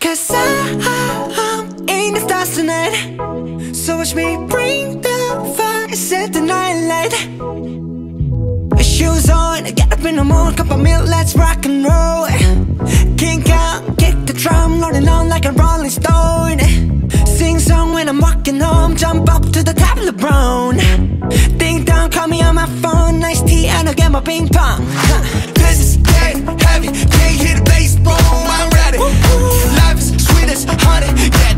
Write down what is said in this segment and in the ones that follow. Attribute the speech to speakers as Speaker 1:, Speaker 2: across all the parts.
Speaker 1: Cause stars tonight. So watch me bring the fire, set the night light. Shoes on, get up in the morning, cup of milk, let's rock and roll. King Kong, kick the drum, rolling on like a rolling stone. Sing song when I'm walking home, jump up to the top of the brown Ding dong, call me on my phone, nice tea and I'll get my ping pong. This is dead heavy, can't hear the bass boom, I'm ready. Life is sweet as honey, yeah,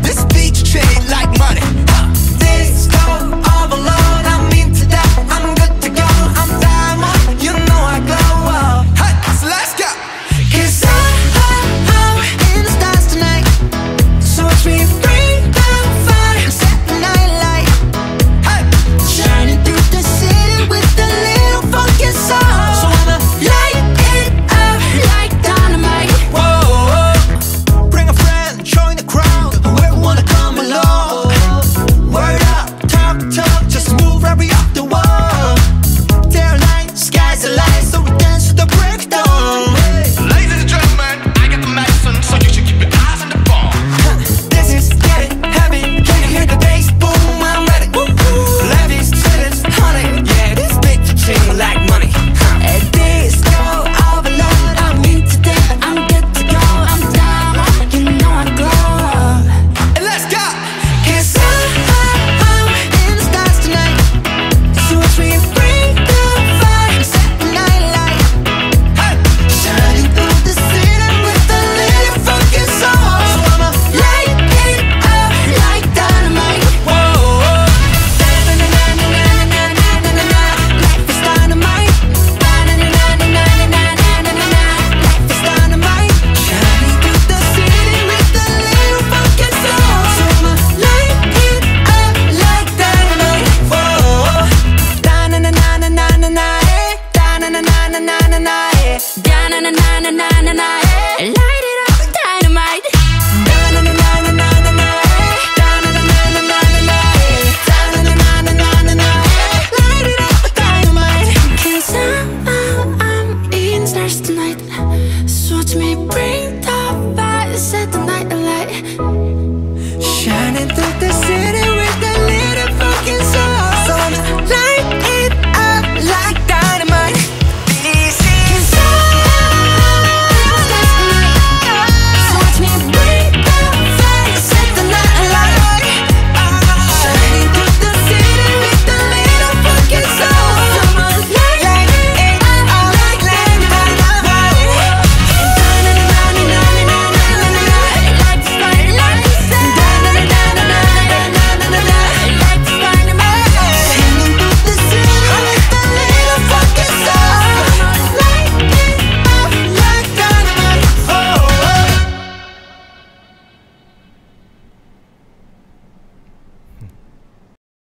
Speaker 1: Light it up, dynamite. Dynamite. Bring the fire, set the night alight. Shining through the city.